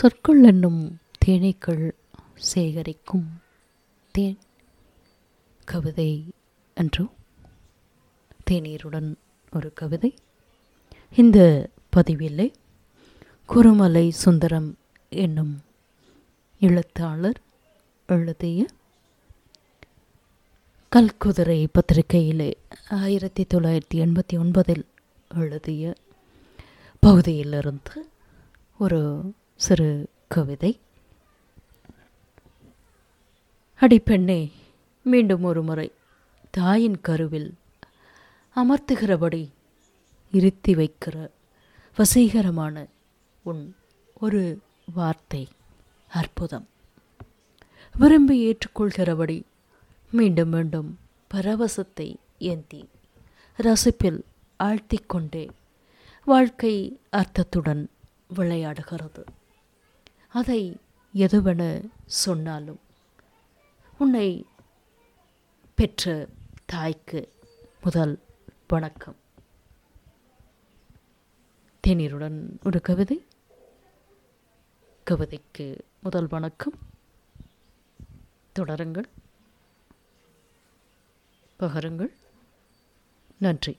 சொற்கள் என்னும் தேனீக்கள் சேகரிக்கும் தேன் கவிதை என்றோ தேநீருடன் ஒரு கவிதை. இந்த பதிவிலே குருமலை சுந்தரம் என்னும் எழுத்தாளர் எழுதிய கல்குதிரை பத்திரிகையிலே ஆயிரத்தி தொள்ளாயிரத்தி எண்பத்தி ஒன்பதில் எழுதிய பகுதியிலிருந்து ஒரு சிறு கவிதை. அடிப்பெண்ணே மீண்டும் ஒரு முறை தாயின் கருவில் அமர்த்துகிறபடி இருத்தி வைக்கிற வசீகரமான உன் ஒரு வார்த்தை அற்புதம். விரும்பி ஏற்றுக்கொள்கிறபடி மீண்டும் மீண்டும் பரவசத்தை ஏந்தி ரசிப்பில் ஆழ்த்திக்கொண்டே வாழ்க்கை அர்த்தத்துடன் விளையாடுகிறது. அதை எதுவென சொன்னாலும் உன்னை பெற்ற தாய்க்கு முதல் வணக்கம். தேநீருடன் ஒரு கவிதை. கவிதைக்கு முதல் வணக்கம். தொடருங்கள். பகருங்கள். நன்றி.